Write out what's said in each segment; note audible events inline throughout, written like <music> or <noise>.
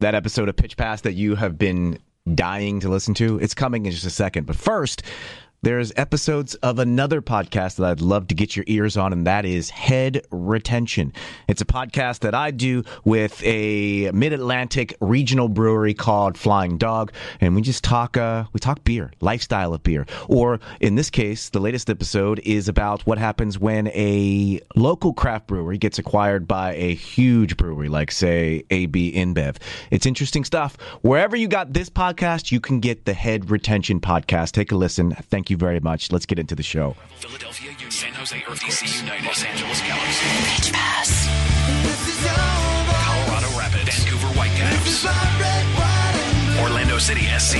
that episode of Pitch Pass that you have been dying to listen to. It's coming in just a second. But first, there's episodes of another podcast that I'd love to get your ears on, and that is Head Retention. It's a podcast that I do with a Mid Atlantic regional brewery called Flying Dog, and we just talk uh, we talk beer, lifestyle of beer. Or in this case, the latest episode is about what happens when a local craft brewery gets acquired by a huge brewery, like say AB InBev. It's interesting stuff. Wherever you got this podcast, you can get the Head Retention podcast. Take a listen. Thank you very much. Let's get into the show. Philadelphia Union, San Jose Earth, DC United, Los Angeles Galaxy, Pitch Pass. Colorado Rapids, Vancouver Whitecaps, Orlando City SC,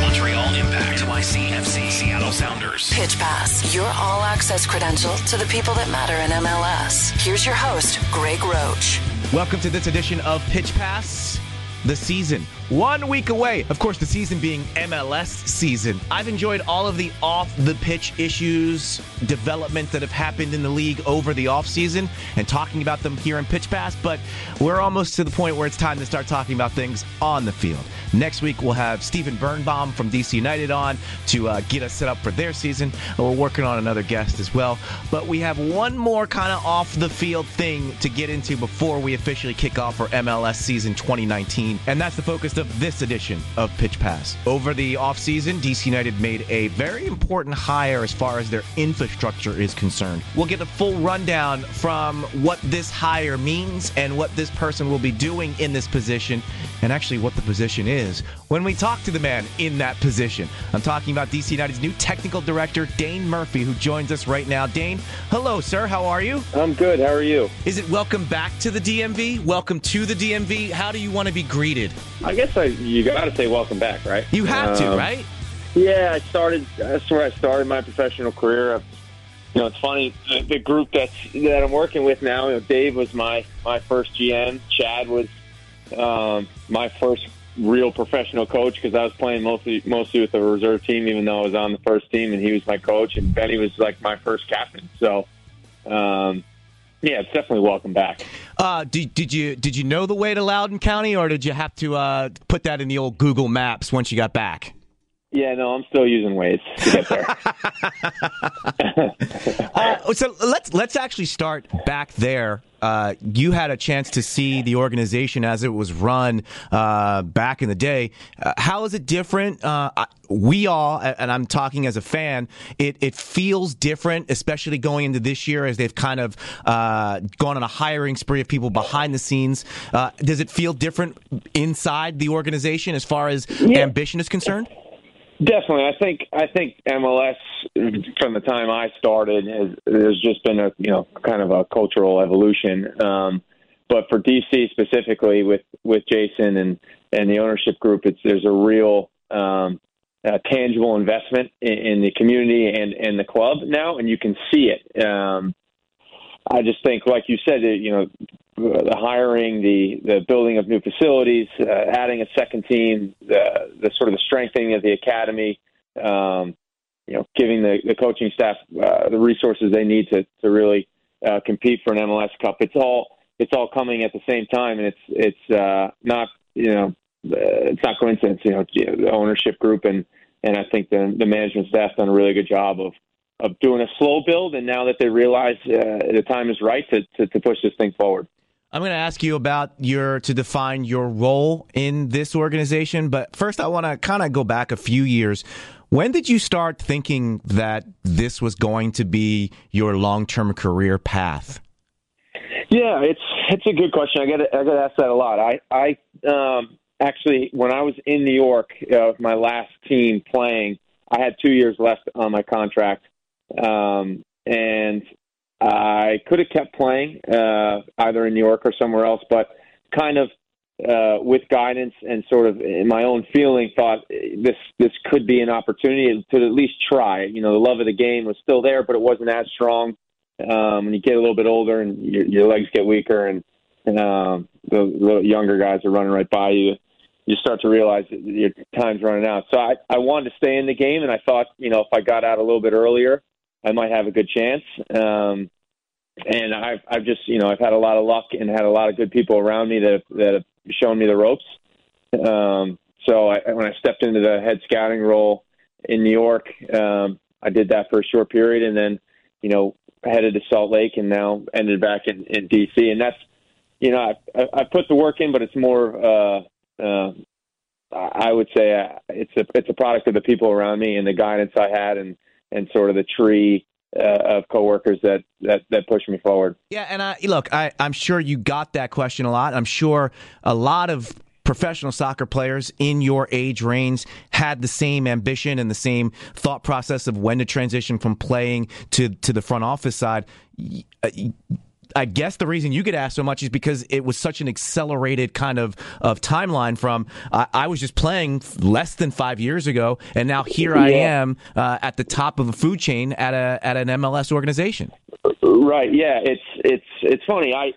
Montreal Impact, NYCFC, Seattle Sounders. Pitch Pass, your all access credential to the people that matter in MLS. Here's your host, Greg Roach. Welcome to this edition of Pitch Pass. The season, one week away. Of course, the season being MLS season. I've enjoyed all of the off the pitch issues, developments that have happened in the league over the off season, and talking about them here in Pitch Pass. But we're almost to the point where it's time to start talking about things on the field. Next week, we'll have Stephen Birnbaum from DC United on to uh, get us set up for their season. And we're working on another guest as well. But we have one more kind of off the field thing to get into before we officially kick off for MLS season 2019. And that's the focus of this edition of Pitch Pass. Over the offseason, DC United made a very important hire as far as their infrastructure is concerned. We'll get a full rundown from what this hire means and what this person will be doing in this position, and actually what the position is when we talk to the man in that position. I'm talking about DC United's new technical director, Dane Murphy, who joins us right now. Dane, hello, sir. How are you? I'm good. How are you? Is it welcome back to the DMV? Welcome to the DMV. How do you want to be greeted? I guess I you got to say welcome back, right? You have to, Um, right? Yeah, I started. That's where I started my professional career. I've, you know, it's funny the, the group that's that I'm working with now. You know, Dave was my my first GM. Chad was um, my first real professional coach because I was playing mostly mostly with the reserve team, even though I was on the first team, and he was my coach. And Benny was like my first captain. So, um, yeah, it's definitely welcome back. Uh, did, did you did you know the way to Loudoun County, or did you have to uh, put that in the old Google Maps once you got back? Yeah, no, I'm still using Waze to get there. <laughs> Uh, so let's let's actually start back there. Uh, you had a chance to see the organization as it was run uh, back in the day. Uh, how is it different? Uh, I- we all, and I'm talking as a fan, it, it feels different, especially going into this year as they've kind of uh, gone on a hiring spree of people behind the scenes. Uh, does it feel different inside the organization as far as ambition is concerned? Definitely, I think I think MLS from the time I started has there's just been a you know kind of a cultural evolution. Um, but for DC specifically, with with Jason and and the ownership group, it's there's a real um, tangible investment in, in the community and and the club now, and you can see it. Um, I just think, like you said, you know, the hiring, the the building of new facilities, uh, adding a second team, the the sort of the strengthening of the academy, um, you know, giving the, the coaching staff uh, the resources they need to to really uh, compete for an MLS Cup. It's all it's all coming at the same time, and it's it's uh, not you know uh, it's not coincidence. You know, the ownership group and and I think the the management staff done a really good job of of doing a slow build, and now that they realize uh, the time is right to, to to push this thing forward. I'm going to ask you about your to define your role in this organization, but first I want to kind of go back a few years. When did you start thinking that this was going to be your long-term career path? Yeah, it's it's a good question. I get I get asked that a lot. I I um, actually when I was in New York, uh, my last team playing, I had two years left on my contract, um, and I could have kept playing uh, either in New York or somewhere else, but kind of uh, with guidance and sort of in my own feeling, thought this this could be an opportunity to at least try. You know, the love of the game was still there, but it wasn't as strong. Um, when you get a little bit older and your, your legs get weaker, and, and um, the, the younger guys are running right by you, you start to realize that your time's running out. So I, I wanted to stay in the game, and I thought, you know, if I got out a little bit earlier, I might have a good chance. Um, and I've I've just you know I've had a lot of luck and had a lot of good people around me that have, that have shown me the ropes. Um, so I, when I stepped into the head scouting role in New York, um, I did that for a short period, and then you know headed to Salt Lake, and now ended back in, in DC. And that's you know I, I, I put the work in, but it's more. Uh, uh, I would say uh, it's a it's a product of the people around me and the guidance I had, and and sort of the tree uh, of coworkers that, that that push me forward. Yeah, and I look, I, I'm sure you got that question a lot. I'm sure a lot of professional soccer players in your age range had the same ambition and the same thought process of when to transition from playing to to the front office side. I guess the reason you get asked so much is because it was such an accelerated kind of, of timeline from uh, I was just playing less than five years ago, and now here I am uh, at the top of a food chain at a at an MLS organization. Right. Yeah. It's it's it's funny. I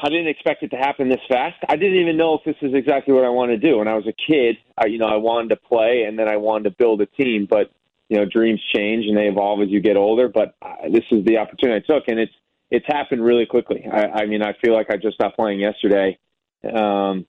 I didn't expect it to happen this fast. I didn't even know if this is exactly what I want to do. When I was a kid, I, you know, I wanted to play and then I wanted to build a team. But you know, dreams change and they evolve as you get older. But uh, this is the opportunity I took, and it's it's happened really quickly. I, I mean, I feel like I just stopped playing yesterday, um,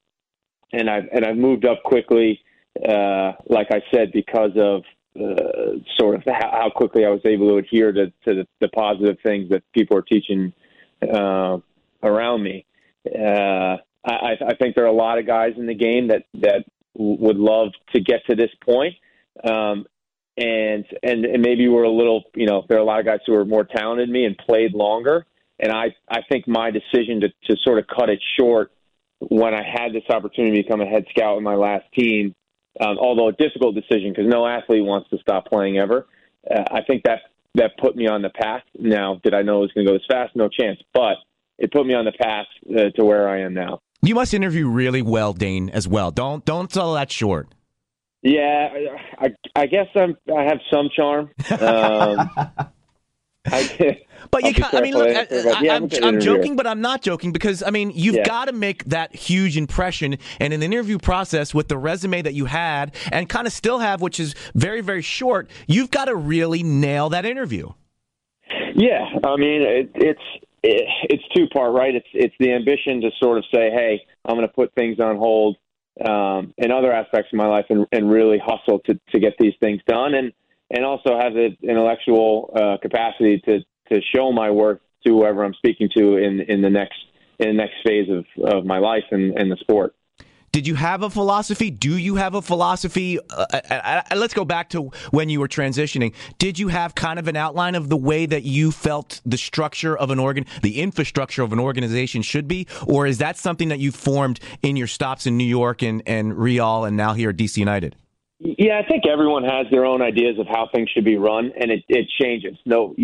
and I've and I've moved up quickly. Uh, like I said, because of uh, sort of how, quickly I was able to adhere to, to the, the positive things that people are teaching uh, around me. Uh, I, I think there are a lot of guys in the game that that would love to get to this point. Um, and, and and maybe we're a little, you know, there are a lot of guys who are more talented than me and played longer. And I, I think my decision to, to sort of cut it short when I had this opportunity to become a head scout in my last team, um, although a difficult decision because no athlete wants to stop playing ever. Uh, I think that that put me on the path. Now, did I know it was going to go this fast? No chance. But it put me on the path uh, to where I am now. You must interview really well, Dane, as well. Don't don't sell that short. Yeah, I, I guess I'm. I have some charm. <laughs> Um, <laughs> I, can't. but you can't. I mean, look, I, am I'm joking, but I'm not joking because I mean, you've yeah. got to make that huge impression, and in the interview process with the resume that you had and kind of still have, which is very, very short, you've got to really nail that interview. Yeah, I mean, it, it's it, it's two part, right? It's it's the ambition to sort of say, hey, I'm going to put things on hold um, in other aspects of my life and, and really hustle to to get these things done, and and also have the intellectual uh, capacity to to show my work to whoever I'm speaking to in in the next in the next phase of, of my life and, and the sport. Did you have a philosophy? Do you have a philosophy? Uh, uh, uh, uh, let's go back to when you were transitioning. Did you have kind of an outline of the way that you felt the structure of an organ, the infrastructure of an organization should be, or is that something that you formed in your stops in New York and and Real and now here at DC United? Yeah, I think everyone has their own ideas of how things should be run, and it, it changes. No,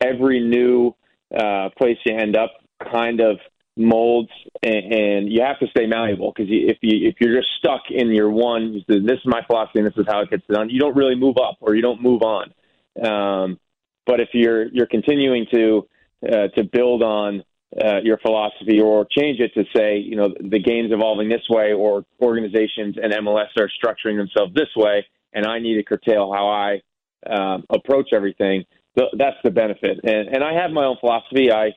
every new uh, place you end up kind of molds, and, and you have to stay malleable because if you if you're just stuck in your one, this is my philosophy, and this is how it gets done. You don't really move up, or you don't move on. Um, but if you're you're continuing to uh, to build on uh, your philosophy or change it to say, you know, the game's evolving this way, or organizations and MLS are structuring themselves this way, and I need to curtail how I um, approach everything. That's the benefit, and and I have my own philosophy. I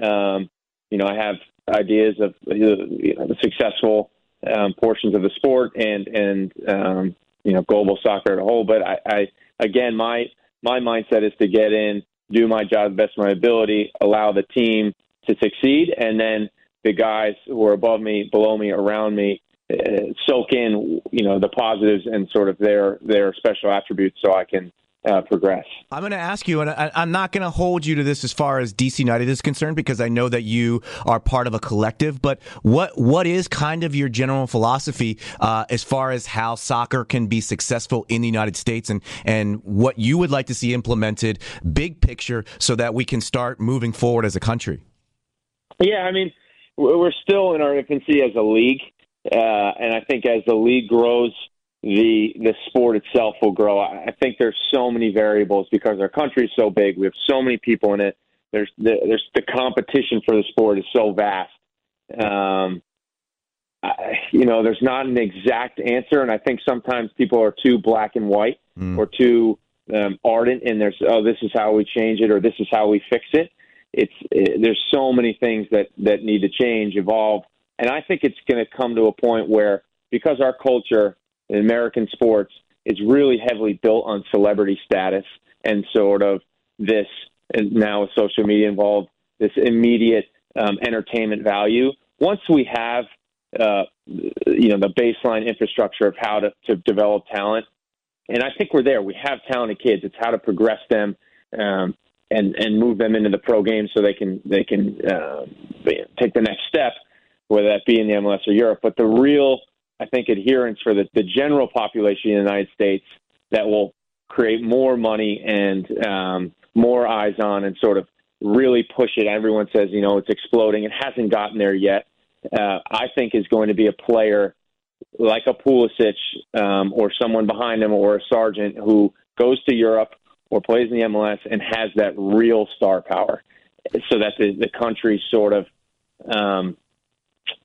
um, you know, I have ideas of you know, the successful um, portions of the sport and and um, you know global soccer as a whole. But I, I again, my my mindset is to get in, do my job the best of my ability, allow the team to succeed, and then the guys who are above me, below me, around me, uh, soak in you know the positives and sort of their their special attributes, so I can uh, progress. I'm going to ask you, and I, am not going to hold you to this as far as DC United is concerned, because I know that you are part of a collective. But what what is kind of your general philosophy uh, as far as how soccer can be successful in the United States, and and what you would like to see implemented, big picture, so that we can start moving forward as a country? Yeah, I mean, we're still in our infancy as a league, uh, and I think as the league grows the the sport itself will grow. I think there's so many variables because our country is so big. We have so many people in it. There's the, there's the competition for the sport is so vast. Um, I, you know, there's not an exact answer, and I think sometimes people are too black and white mm. or too um, ardent in there's oh this is how we change it or this is how we fix it. It's it, there's so many things that that need to change, evolve, and I think it's going to come to a point where because our culture in American sports is really heavily built on celebrity status and sort of this, and now with social media involved, this immediate um, entertainment value. Once we have, uh, you know, the baseline infrastructure of how to, to develop talent, and I think we're there. We have talented kids. It's how to progress them um, and and move them into the pro game so they can they can uh, take the next step, whether that be in the MLS or Europe. But the real I think, adherence for the, the general population in the United States that will create more money and um, more eyes on and sort of really push it. Everyone says, you know, it's exploding. It hasn't gotten there yet. Uh, I think is going to be a player like a Pulisic um, or someone behind him or a Sargent who goes to Europe or plays in the MLS and has that real star power so that the, the country sort of um,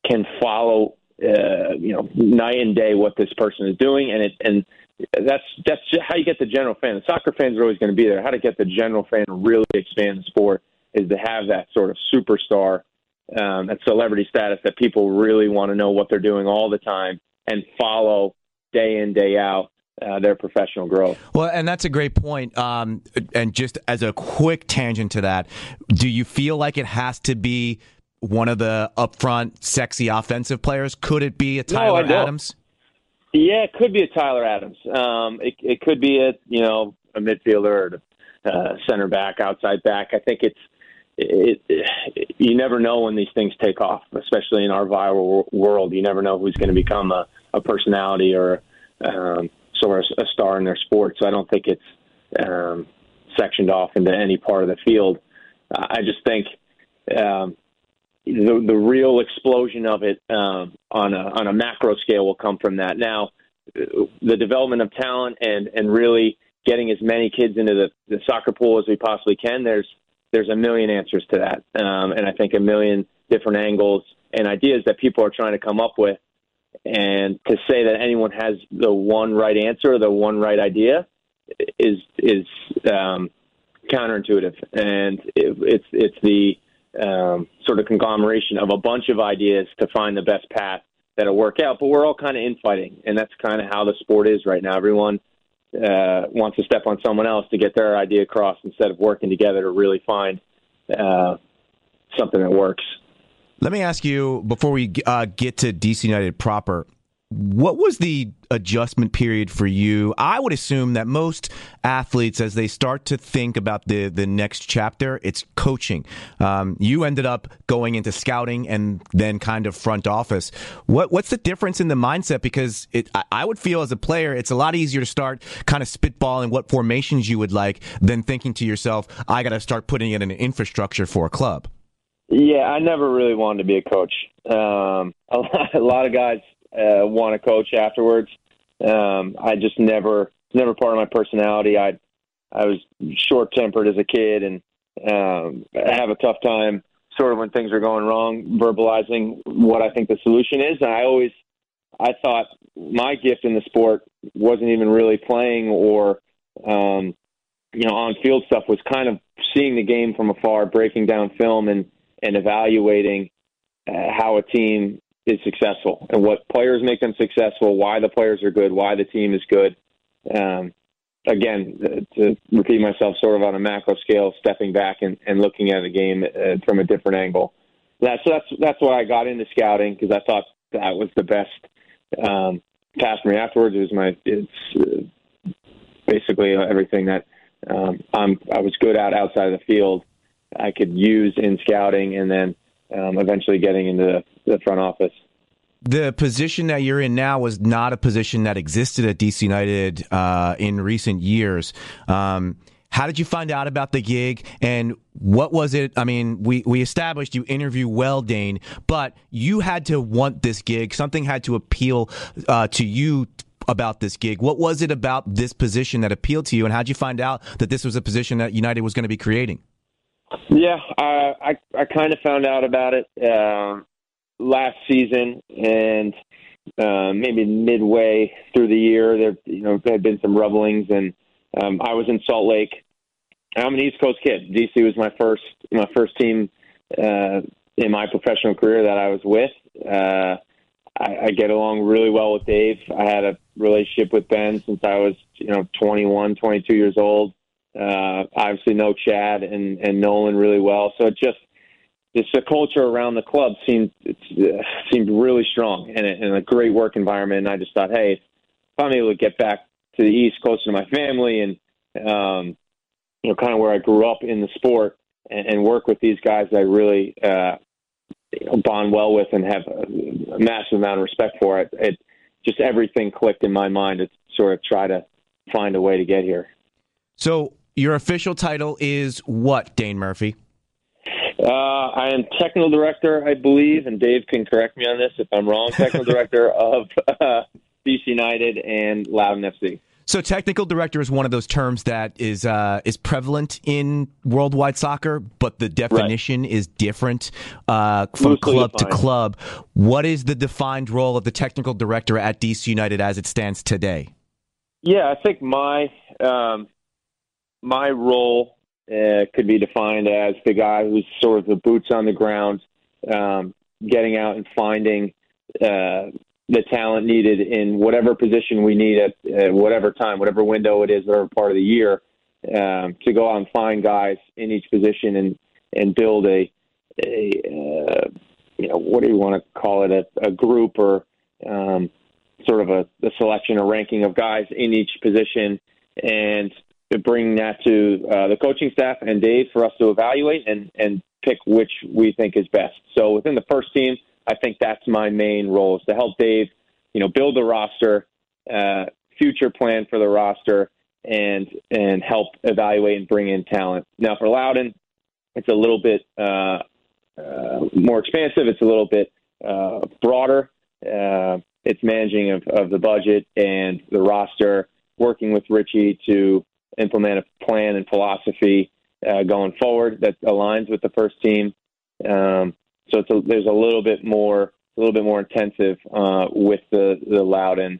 can follow uh, you know night and day what this person is doing, and it and that's that's how you get the general fan. The soccer fans are always going to be there. How to get the general fan to really expand the sport is to have that sort of superstar, um, that celebrity status that people really want to know what they're doing all the time and follow day in day out. Uh, their professional growth. Well, and that's a great point. Um, and just as a quick tangent to that, do you feel like it has to be one of the upfront, sexy offensive players? Could it be a Tyler no, Adams? Yeah, it could be a Tyler Adams. Um, it, it could be a you know a midfielder, or uh, center back, outside back. I think it's it, it, you never know when these things take off, especially in our viral world. You never know who's going to become a, a personality or um, of a star in their sport. So I don't think it's um, sectioned off into any part of the field. I just think um, the the real explosion of it um, on a on a macro scale will come from that. Now, the development of talent and and really getting as many kids into the, the soccer pool as we possibly can. There's there's a million answers to that, um, and I think a million different angles and ideas that people are trying to come up with. And to say that anyone has the one right answer, or the one right idea, is is um, counterintuitive, and it, it's it's the um, sort of conglomeration of a bunch of ideas to find the best path that'll work out. But we're all kind of infighting, and that's kind of how the sport is right now. Everyone uh, wants to step on someone else to get their idea across instead of working together to really find uh, something that works. Let me ask you before we uh, get to DC United proper. What was the adjustment period for you? I would assume that most athletes, as they start to think about the the next chapter, it's coaching. Um, you ended up going into scouting and then kind of front office. What what's the difference in the mindset? Because it, I, I would feel as a player, it's a lot easier to start kind of spitballing what formations you would like than thinking to yourself, I got to start putting it in an infrastructure for a club. Yeah, I never really wanted to be a coach. Um, <laughs> a, lot, a lot of guys uh, want to coach afterwards. Um, I just never, never part of my personality. I, I was short tempered as a kid, and um, I have a tough time sort of when things are going wrong, verbalizing what I think the solution is. And I always, I thought my gift in the sport wasn't even really playing or, um, you know, on field stuff was kind of seeing the game from afar, breaking down film and and evaluating uh, how a team is successful and what players make them successful, why the players are good, why the team is good. Um, again, to repeat myself, sort of on a macro scale, stepping back and, and looking at the game uh, from a different angle. That, so that's that's why I got into scouting because I thought that was the best um, path for me. Afterwards, it was my it's uh, basically everything that um, I'm I was good at outside of the field. I could use in scouting, and then um, eventually getting into the front office. The position that you're in now was not a position that existed at DC United uh, in recent years. Um, how did you find out about the gig and what was it? I mean, we, we established you interview well, Dane, but you had to want this gig. Something had to appeal uh, to you about this gig. What was it about this position that appealed to you, and how did you find out that this was a position that United was going to be creating? Yeah, I I, I kind of found out about it uh, last season, and uh, maybe midway through the year, there you know there had been some rumblings, and um, I was in Salt Lake I'm an East Coast kid. DC was my first my first team uh, in my professional career that I was with. Uh, I, I get along really well with Dave. I had a relationship with Ben since I was you know 21, 22 years old. Uh, obviously know Chad and and Nolan really well. So it just it's the culture around the club seemed it uh, seemed really strong and a, and a great work environment. And I just thought, hey, if I'm able to get back to the East, closer to my family, and um, you know, kind of where I grew up in the sport, and, and work with these guys that I really uh, bond well with and have a, a massive amount of respect for. It, it just everything clicked in my mind to sort of try to find a way to get here. So your official title is what, Dane Murphy? Uh, I am technical director, I believe, and Dave can correct me on this if I'm wrong. Technical <laughs> director of uh, DC United and Loudoun FC. So, technical director is one of those terms that is uh, is prevalent in worldwide soccer, but the definition right. is different uh, from Loosely club defined. to club. What is the defined role of the technical director at DC United as it stands today? Yeah, I think my um, my role uh, could be defined as the guy who's sort of the boots on the ground, um, getting out and finding uh, the talent needed in whatever position we need at whatever time, whatever window it is, whatever part of the year, um, to go out and find guys in each position and and build a a uh, you know what do you want to call it? A, a group or um, sort of a, a selection, a ranking of guys in each position, and to bring that to uh, the coaching staff and Dave for us to evaluate and, and pick which we think is best. So within the first team, I think that's my main role is to help Dave, you know, build the roster, uh, future plan for the roster, and and help evaluate and bring in talent. Now for Loudoun, it's a little bit uh, uh, more expansive. It's a little bit uh, broader. Uh, it's managing of, of the budget and the roster, working with Richie to implement a plan and philosophy uh, going forward that aligns with the first team. Um, so a, there's a little bit more, a little bit more intensive uh, with the the Loudoun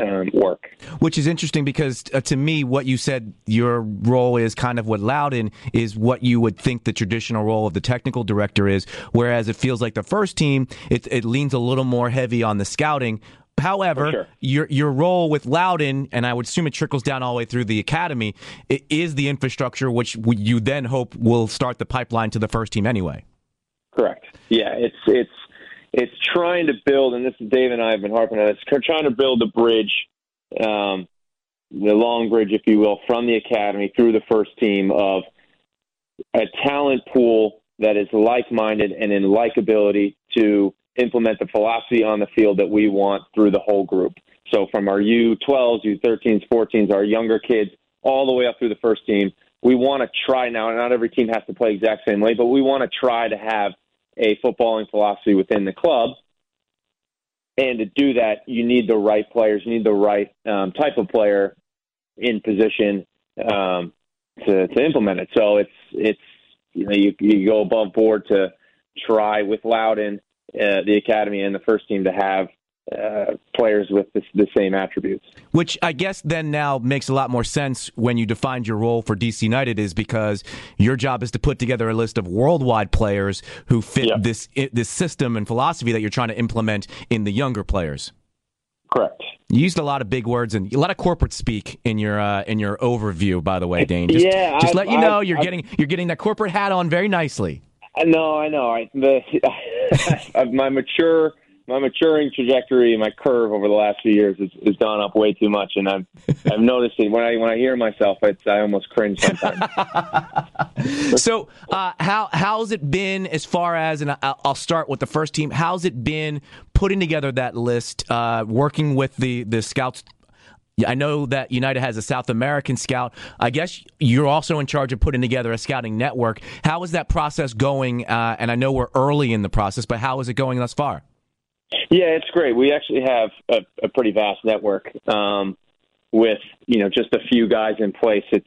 um, work. Which is interesting because uh, to me, what you said your role is kind of what Loudoun is what you would think the traditional role of the technical director is. Whereas it feels like the first team, it, it leans a little more heavy on the scouting. However, sure. your your role with Loudoun, and I would assume it trickles down all the way through the academy, it is the infrastructure which you then hope will start the pipeline to the first team anyway. Correct. Yeah, it's it's it's trying to build, and this is Dave and I have been harping on. It's trying to build a bridge, um, the long bridge, if you will, from the academy through the first team of a talent pool that is like-minded and in likability to implement the philosophy on the field that we want through the whole group. So from our U12s, U13s, 14s, our younger kids, all the way up through the first team, we want to try now. And not every team has to play exact same way, but we want to try to have a footballing philosophy within the club. And to do that, you need the right players. You need the right um, type of player in position um, to to implement it. So it's it's you know you you go above board to try with Loudoun uh, the academy and the first team to have uh, players with the, the, same attributes. Which I guess then now makes a lot more sense when you defined your role for DC United is because your job is to put together a list of worldwide players who fit yeah. this this system and philosophy that you're trying to implement in the younger players. Correct. You used a lot of big words and a lot of corporate speak in your uh, in your overview. By the way, Dane, just, yeah, just I've, let you know I've, you're I've, getting you're getting that corporate hat on very nicely. No, I know. I, the, <laughs> <laughs> my mature my maturing trajectory, my curve over the last few years has, has gone up way too much, and I've <laughs> I've noticed it when I when I hear myself, it's I almost cringe sometimes. <laughs> so, uh, how how's it been as far as, and I'll start with the first team. How's it been putting together that list, uh, working with the the scouts I know that United has a South American scout. I guess you're also in charge of putting together a scouting network. How is that process going? Uh, and I know we're early in the process, but how is it going thus far? Yeah, it's great. We actually have a, a pretty vast network um, with you know just a few guys in place. It's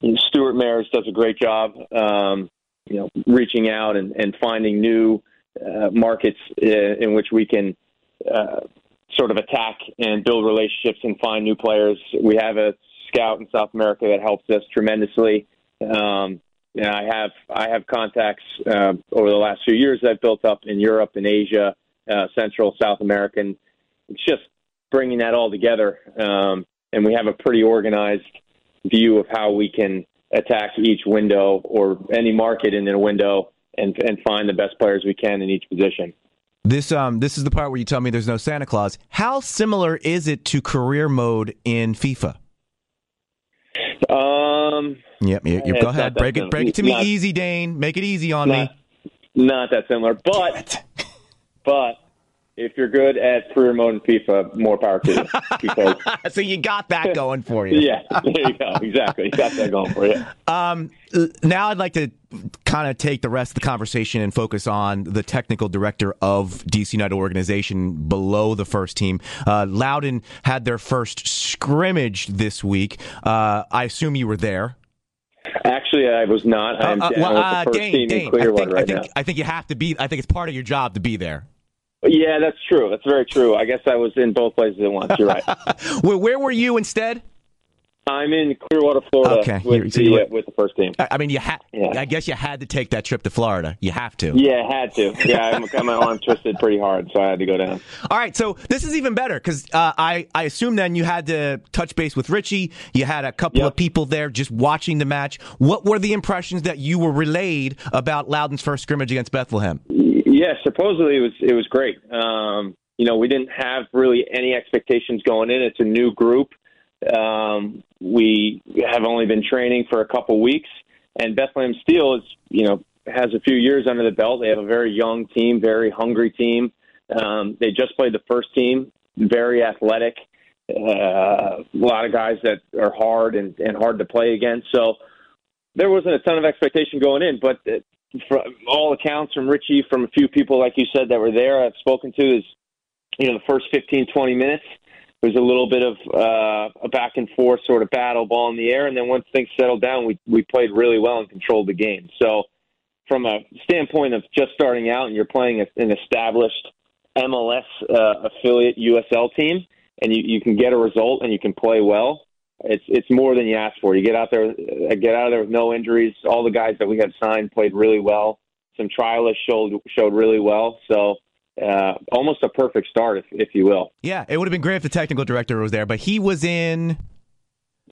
you know, Stewart Mairs does a great job, um, you know, reaching out and, and finding new uh, markets in, uh, in which we can uh, sort of attack and build relationships and find new players. We have a scout in South America that helps us tremendously. Um, and I have I have contacts uh, over the last few years that I've built up in Europe and Asia, uh, Central, South America. And It's just bringing that all together, um, and we have a pretty organized view of how we can attack each window or any market in a window and and find the best players we can in each position. This um this is the part where you tell me there's no Santa Claus. How similar is it to career mode in FIFA? Um. Yep. You, you, go ahead. Break it. Break it to me not, easy, Dane. Make it easy on not, me. Not that similar, but <laughs> but if you're good at career mode in FIFA, more power to you. <laughs> Because, so you got that going for you. yeah, there you go. Exactly, you got that going for you. <laughs> Um, now I'd like to kind of take the rest of the conversation and focus on the technical director of DC United organization below the first team. Uh, Loudoun had their first scrimmage this week. Uh, I assume you were there. Actually, I was not. I'm uh, well, uh, the first Dane, team Dane, in Clearwater I think, right I think, now. I think you have to be. I think it's part of your job to be there. Yeah, that's true. That's very true. I guess I was in both places at once. You're right. <laughs> where, where were you instead? I'm in Clearwater, Florida, Okay, with, so the, you were- uh, with the first team. I I mean, you had. Yeah. I guess you had to take that trip to Florida. You have to. Yeah, had to. Yeah, I got my arm twisted pretty hard, so I had to go down. All right, so this is even better because uh, I I assume then you had to touch base with Richie. You had a couple Yep. of people there just watching the match. What were the impressions that you were relayed about Loudoun's first scrimmage against Bethlehem? Yeah, supposedly it was it was great. Um, you know, we didn't have really any expectations going in. It's a new group. Um, we have only been training for a couple weeks, and Bethlehem Steel is you know has a few years under the belt. They have a very young team, very hungry team. Um, they just played the first team, very athletic. Uh, a lot of guys that are hard and, and hard to play against. So there wasn't a ton of expectation going in, but from all accounts from Richie, from a few people, like you said, that were there, I've spoken to, is you know the first 15, 20 minutes was a little bit of uh, a back and forth sort of battle, ball in the air, and then once things settled down, we we played really well and controlled the game. So, from a standpoint of just starting out and you're playing a, an established MLS uh, affiliate USL team, and you, you can get a result and you can play well, it's it's more than you ask for. You get out there, uh, get out of there with no injuries. All the guys that we have signed played really well. Some trialists showed showed really well. So uh, almost a perfect start, if, if you will. Yeah, it would have been great if the technical director was there, but he was in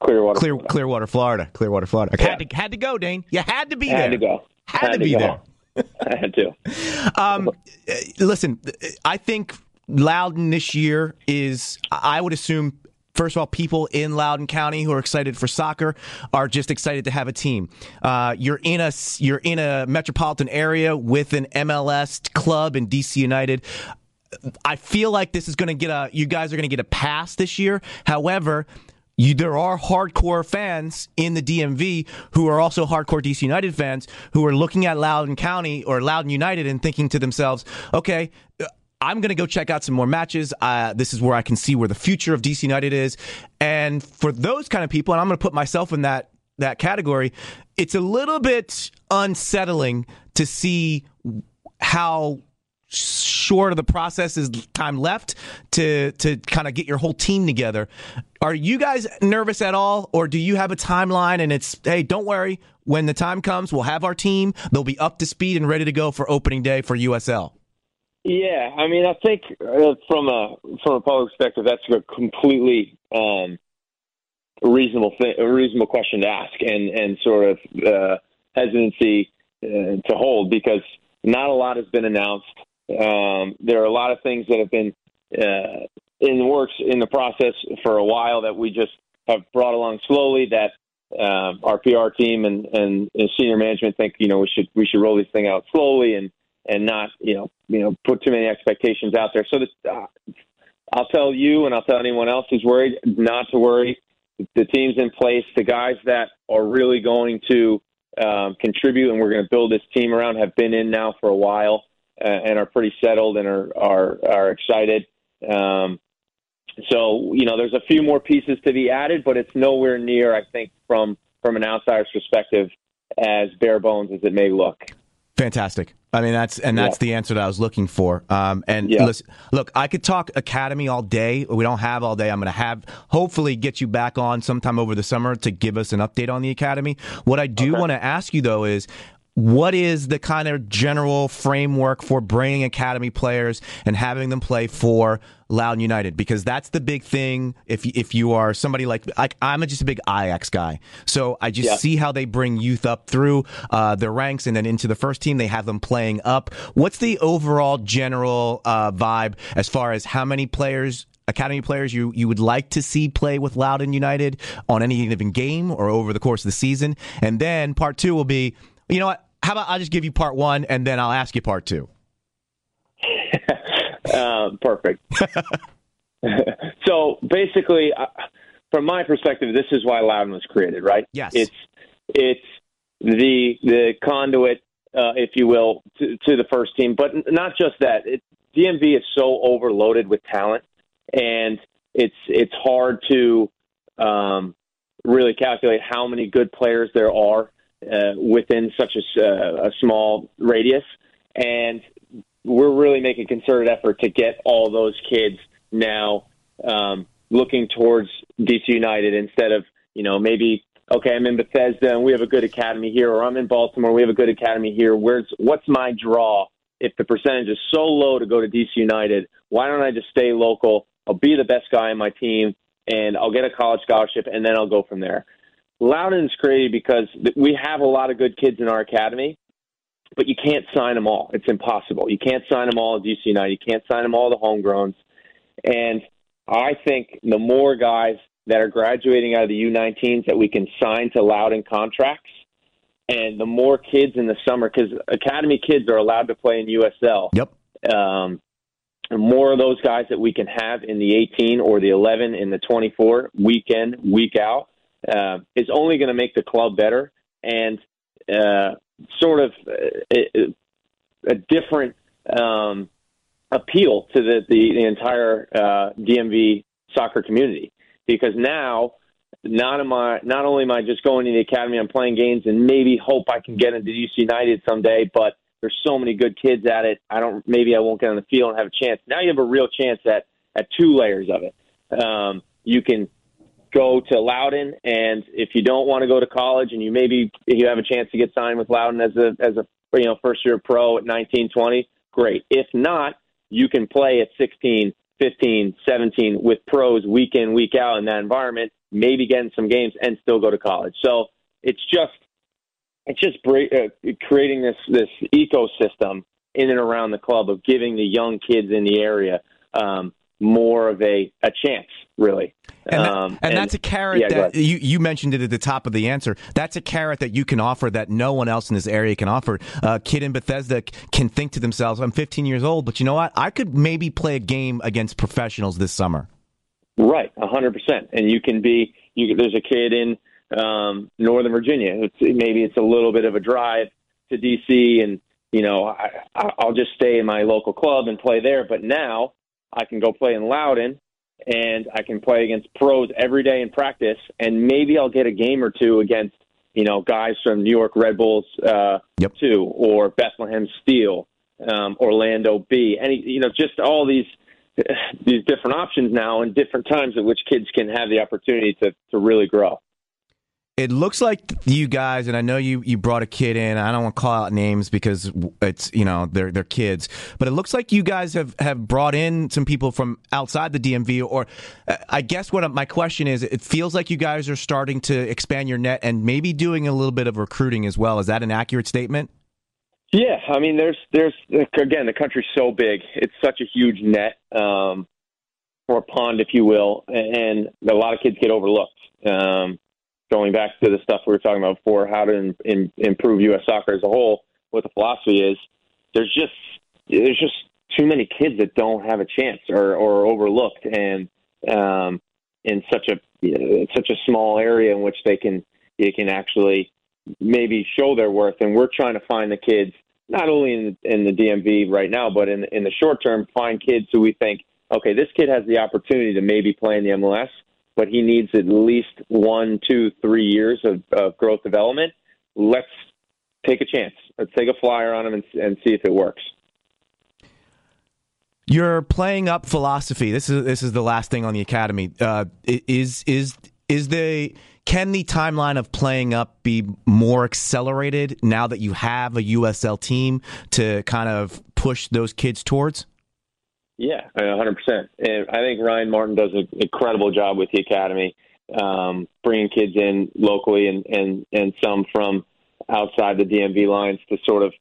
Clearwater. Clear, Clearwater, Florida. Clearwater, Florida. Yeah. Had to had to go, Dane. You had to be had there. to go. Had, to be go. there. <laughs> I had to. <laughs> Um, uh, listen, I think Loudoun this year is, I would assume, first of all, people in Loudoun County who are excited for soccer are just excited to have a team. Uh, you're in a you're in a metropolitan area with an MLS club in DC United. I feel like this is going to get a. You guys are going to get a pass this year. However. You, there are hardcore fans in the DMV who are also hardcore DC United fans who are looking at Loudoun County or Loudoun United and thinking to themselves, okay, uh, I'm going to go check out some more matches. Uh, this is where I can see where the future of DC United is. And for those kind of people, and I'm going to put myself in that that category, it's a little bit unsettling to see how short of the process is time left to to kind of get your whole team together. Are you guys nervous at all, or do you have a timeline and it's hey, don't worry, when the time comes, we'll have our team. They'll be up to speed and ready to go for opening day for USL. Yeah, I mean, I think uh, from a from a public perspective, that's a completely um, reasonable thing, a reasonable question to ask, and and sort of uh, hesitancy uh, to hold because not a lot has been announced. Um, there are a lot of things that have been uh, in the works in the process for a while that we just have brought along slowly. That um, our PR team and, and, and senior management think you know we should we should roll this thing out slowly and and not you know you know put too many expectations out there. So this, uh, I'll tell you and I'll tell anyone else who's worried not to worry. The team's in place. The guys that are really going to um, contribute and we're going to build this team around have been in now for a while uh, and are pretty settled and are are, are excited. Um, so you know, there's a few more pieces to be added, but it's nowhere near, I think, from from an outsider's perspective, as bare bones as it may look. Fantastic. I mean, that's and that's yeah. the answer that I was looking for. Um, and yeah. listen, look, I could talk academy all day. We don't have all day. I'm going to have hopefully get you back on sometime over the summer to give us an update on the academy. What I do okay. want to ask you though is what is the kind of general framework for bringing academy players and having them play for Loudoun United? Because that's the big thing. If if you are somebody like, like I'm just a big Ajax guy, so I just yeah. see how they bring youth up through uh, their ranks and then into the first team. They have them playing up. What's the overall general uh, vibe as far as how many players academy players you, you would like to see play with Loudoun United on any given game or over the course of the season. And then part two will be, you know what? How about I'll just give you part one and then I'll ask you part two. <laughs> uh, perfect. <laughs> so basically, uh, from my perspective, this is why Loudoun was created, right? Yes. It's it's the the conduit, uh, if you will, to, to, the first team, but not just that. It, DMV is so overloaded with talent, and it's it's hard to um, really calculate how many good players there are uh, within such a, uh, a small radius. And we're really making concerted effort to get all those kids now um, looking towards DC United instead of, you know, maybe, okay, I'm in Bethesda and we have a good academy here, or I'm in Baltimore, we have a good academy here. Where's what's my draw? If the percentage is so low to go to DC United, why don't I just stay local? I'll be the best guy on my team, and I'll get a college scholarship, and then I'll go from there. Loudoun's crazy because we have a lot of good kids in our academy, but you can't sign them all. It's impossible. You can't sign them all at DC United. You can't sign them all the homegrowns. And I think the more guys that are graduating out of the U19s that we can sign to Loudoun contracts, and the more kids in the summer, because academy kids are allowed to play in USL. Yep. Um, more of those guys that we can have in the 18 or the 11 in the 24 week in, week out uh, is only going to make the club better and uh, sort of a, a different um, appeal to the, the, the entire uh, DMV soccer community because now not am I not only am I just going to the academy, I'm playing games and maybe hope I can get into United someday, but there's so many good kids at it. I don't maybe I won't get on the field and have a chance. Now you have a real chance at at two layers of it. Um, you can go to Loudoun. and if you don't want to go to college, and you maybe you have a chance to get signed with Loudoun as a as a you know first year pro at 19, 20, great. If not, you can play at 16, 15, 17 with pros week in week out in that environment, maybe getting some games and still go to college. So it's just it's just uh, creating this this ecosystem in and around the club of giving the young kids in the area um, more of a, a chance, really. And, that, um, and, and, that's a carrot yeah, that you, you mentioned it at the top of the answer. That's a carrot that you can offer that no one else in this area can offer. A kid in Bethesda can think to themselves, I'm 15 years old, but you know what? I could maybe play a game against professionals this summer. Right, 100%. And you can be, you, there's a kid in um, Northern Virginia. It's, maybe it's a little bit of a drive to D.C. and, you know, I, I'll just stay in my local club and play there. But now I can go play in Loudoun and I can play against pros every day in practice, and maybe I'll get a game or two against you know guys from New York Red Bulls uh, yep. too, or Bethlehem Steel, um, Orlando B. Any you know just all these these different options now and different times at which kids can have the opportunity to to really grow it looks like you guys, and I know you, you brought a kid in. I don't want to call out names because it's you know they're they're kids, but it looks like you guys have, have brought in some people from outside the DMV. Or I guess what my question is, it feels like you guys are starting to expand your net and maybe doing a little bit of recruiting as well. Is that an accurate statement? Yeah, I mean, there's there's again the country's so big, it's such a huge net um, or pond, if you will, and a lot of kids get overlooked. Um, going back to the stuff we were talking about before, how to in, in, improve U.S. soccer as a whole, what the philosophy is, there's just there's just too many kids that don't have a chance or, or overlooked, and um, in such a you know, such a small area in which they can they can actually maybe show their worth. And we're trying to find the kids not only in in the DMV right now, but in in the short term, find kids who we think, okay, this kid has the opportunity to maybe play in the MLS but he needs at least one, two, three years of, of growth development. Let's take a chance. Let's take a flyer on him and, and see if it works. You're playing up philosophy. This is this is the last thing on the academy. Uh, is is is the can the timeline of playing up be more accelerated now that you have a USL team to kind of push those kids towards? Yeah, 100%. And I think Ryan Martin does an incredible job with the academy, um, bringing kids in locally and, and, and some from outside the DMV lines to sort of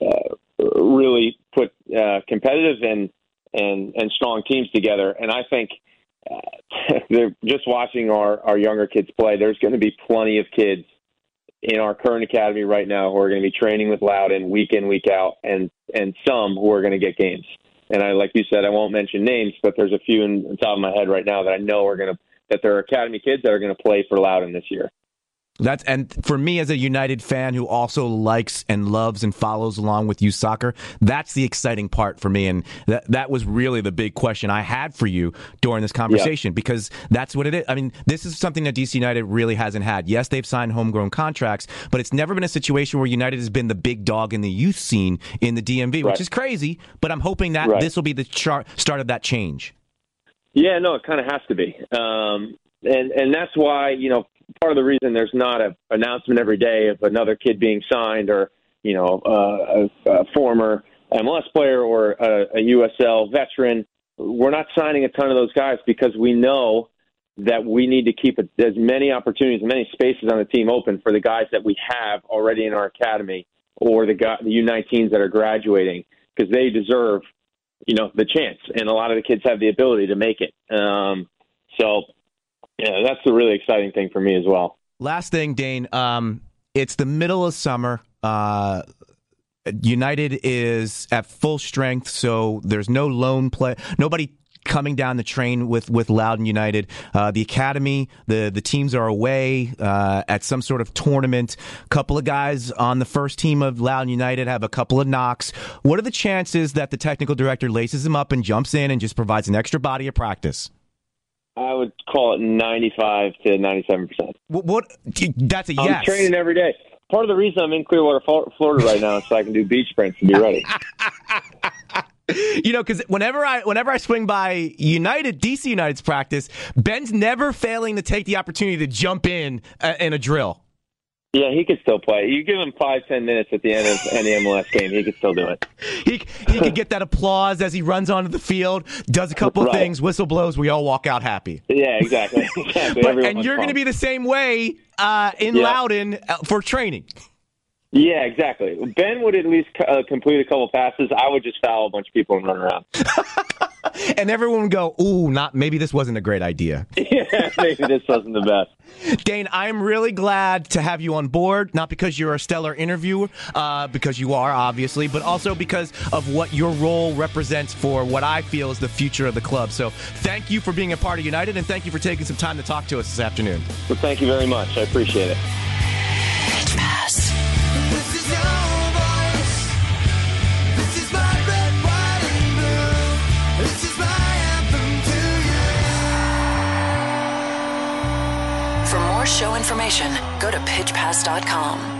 uh, really put uh, competitive and and and strong teams together. And I think uh, <laughs> they're just watching our our younger kids play. There's going to be plenty of kids in our current academy right now who are going to be training with Loudoun week in week out, and and some who are going to get games. And I, like you said, I won't mention names, but there's a few in the top of my head right now that I know are going to that there are academy kids that are going to play for Loudoun this year. That's and for me as a United fan who also likes and loves and follows along with you soccer, that's the exciting part for me. And that that was really the big question I had for you during this conversation yeah. because that's what it is. I mean, this is something that DC United really hasn't had. Yes, they've signed homegrown contracts, but it's never been a situation where United has been the big dog in the youth scene in the DMV, right. which is crazy. But I'm hoping that right. this will be the char- start of that change. Yeah, no, it kind of has to be. Um, and and that's why you know part of the reason there's not an announcement every day of another kid being signed or you know uh, a, a former MLS player or a, a USL veteran. We're not signing a ton of those guys because we know that we need to keep as many opportunities, as many spaces on the team open for the guys that we have already in our academy or the guy, the U19s that are graduating because they deserve, you know, the chance. And a lot of the kids have the ability to make it. Um, so yeah, that's the really exciting thing for me as well. Last thing, Dane. Um, it's the middle of summer. Uh, United is at full strength, so there's no loan play. Nobody coming down the train with with Loudoun United. Uh, the academy, the the teams are away uh, at some sort of tournament. Couple of guys on the first team of Loudoun United have a couple of knocks. What are the chances that the technical director laces them up and jumps in and just provides an extra body of practice? I would call it 95 to 97 percent. What, what? That's a yes. I'm training every day. Part of the reason I'm in Clearwater, Florida right now is so I can do beach sprints and be ready. <laughs> you know, because whenever I whenever I swing by United DC United's practice, Ben's never failing to take the opportunity to jump in uh, in a drill. Yeah, he could still play. You give him five, ten minutes at the end of any MLS game, he could still do it. <laughs> He he could get that applause as he runs onto the field, does a couple right. things, whistle blows, we all walk out happy. Yeah, exactly. <laughs> exactly. But, and you're going to be the same way uh, in yeah. Loudoun uh, for training. Yeah, exactly. Ben would at least uh, complete a couple passes. I would just foul a bunch of people and run around. <laughs> <laughs> and everyone would go, "Ooh, not maybe this wasn't a great idea." <laughs> yeah, maybe this wasn't the best. Dane, I'm really glad to have you on board. Not because you're a stellar interviewer, uh, because you are obviously, but also because of what your role represents for what I feel is the future of the club. So, thank you for being a part of United, and thank you for taking some time to talk to us this afternoon. Well, thank you very much. I appreciate it. Show information, go to pitchpass.com.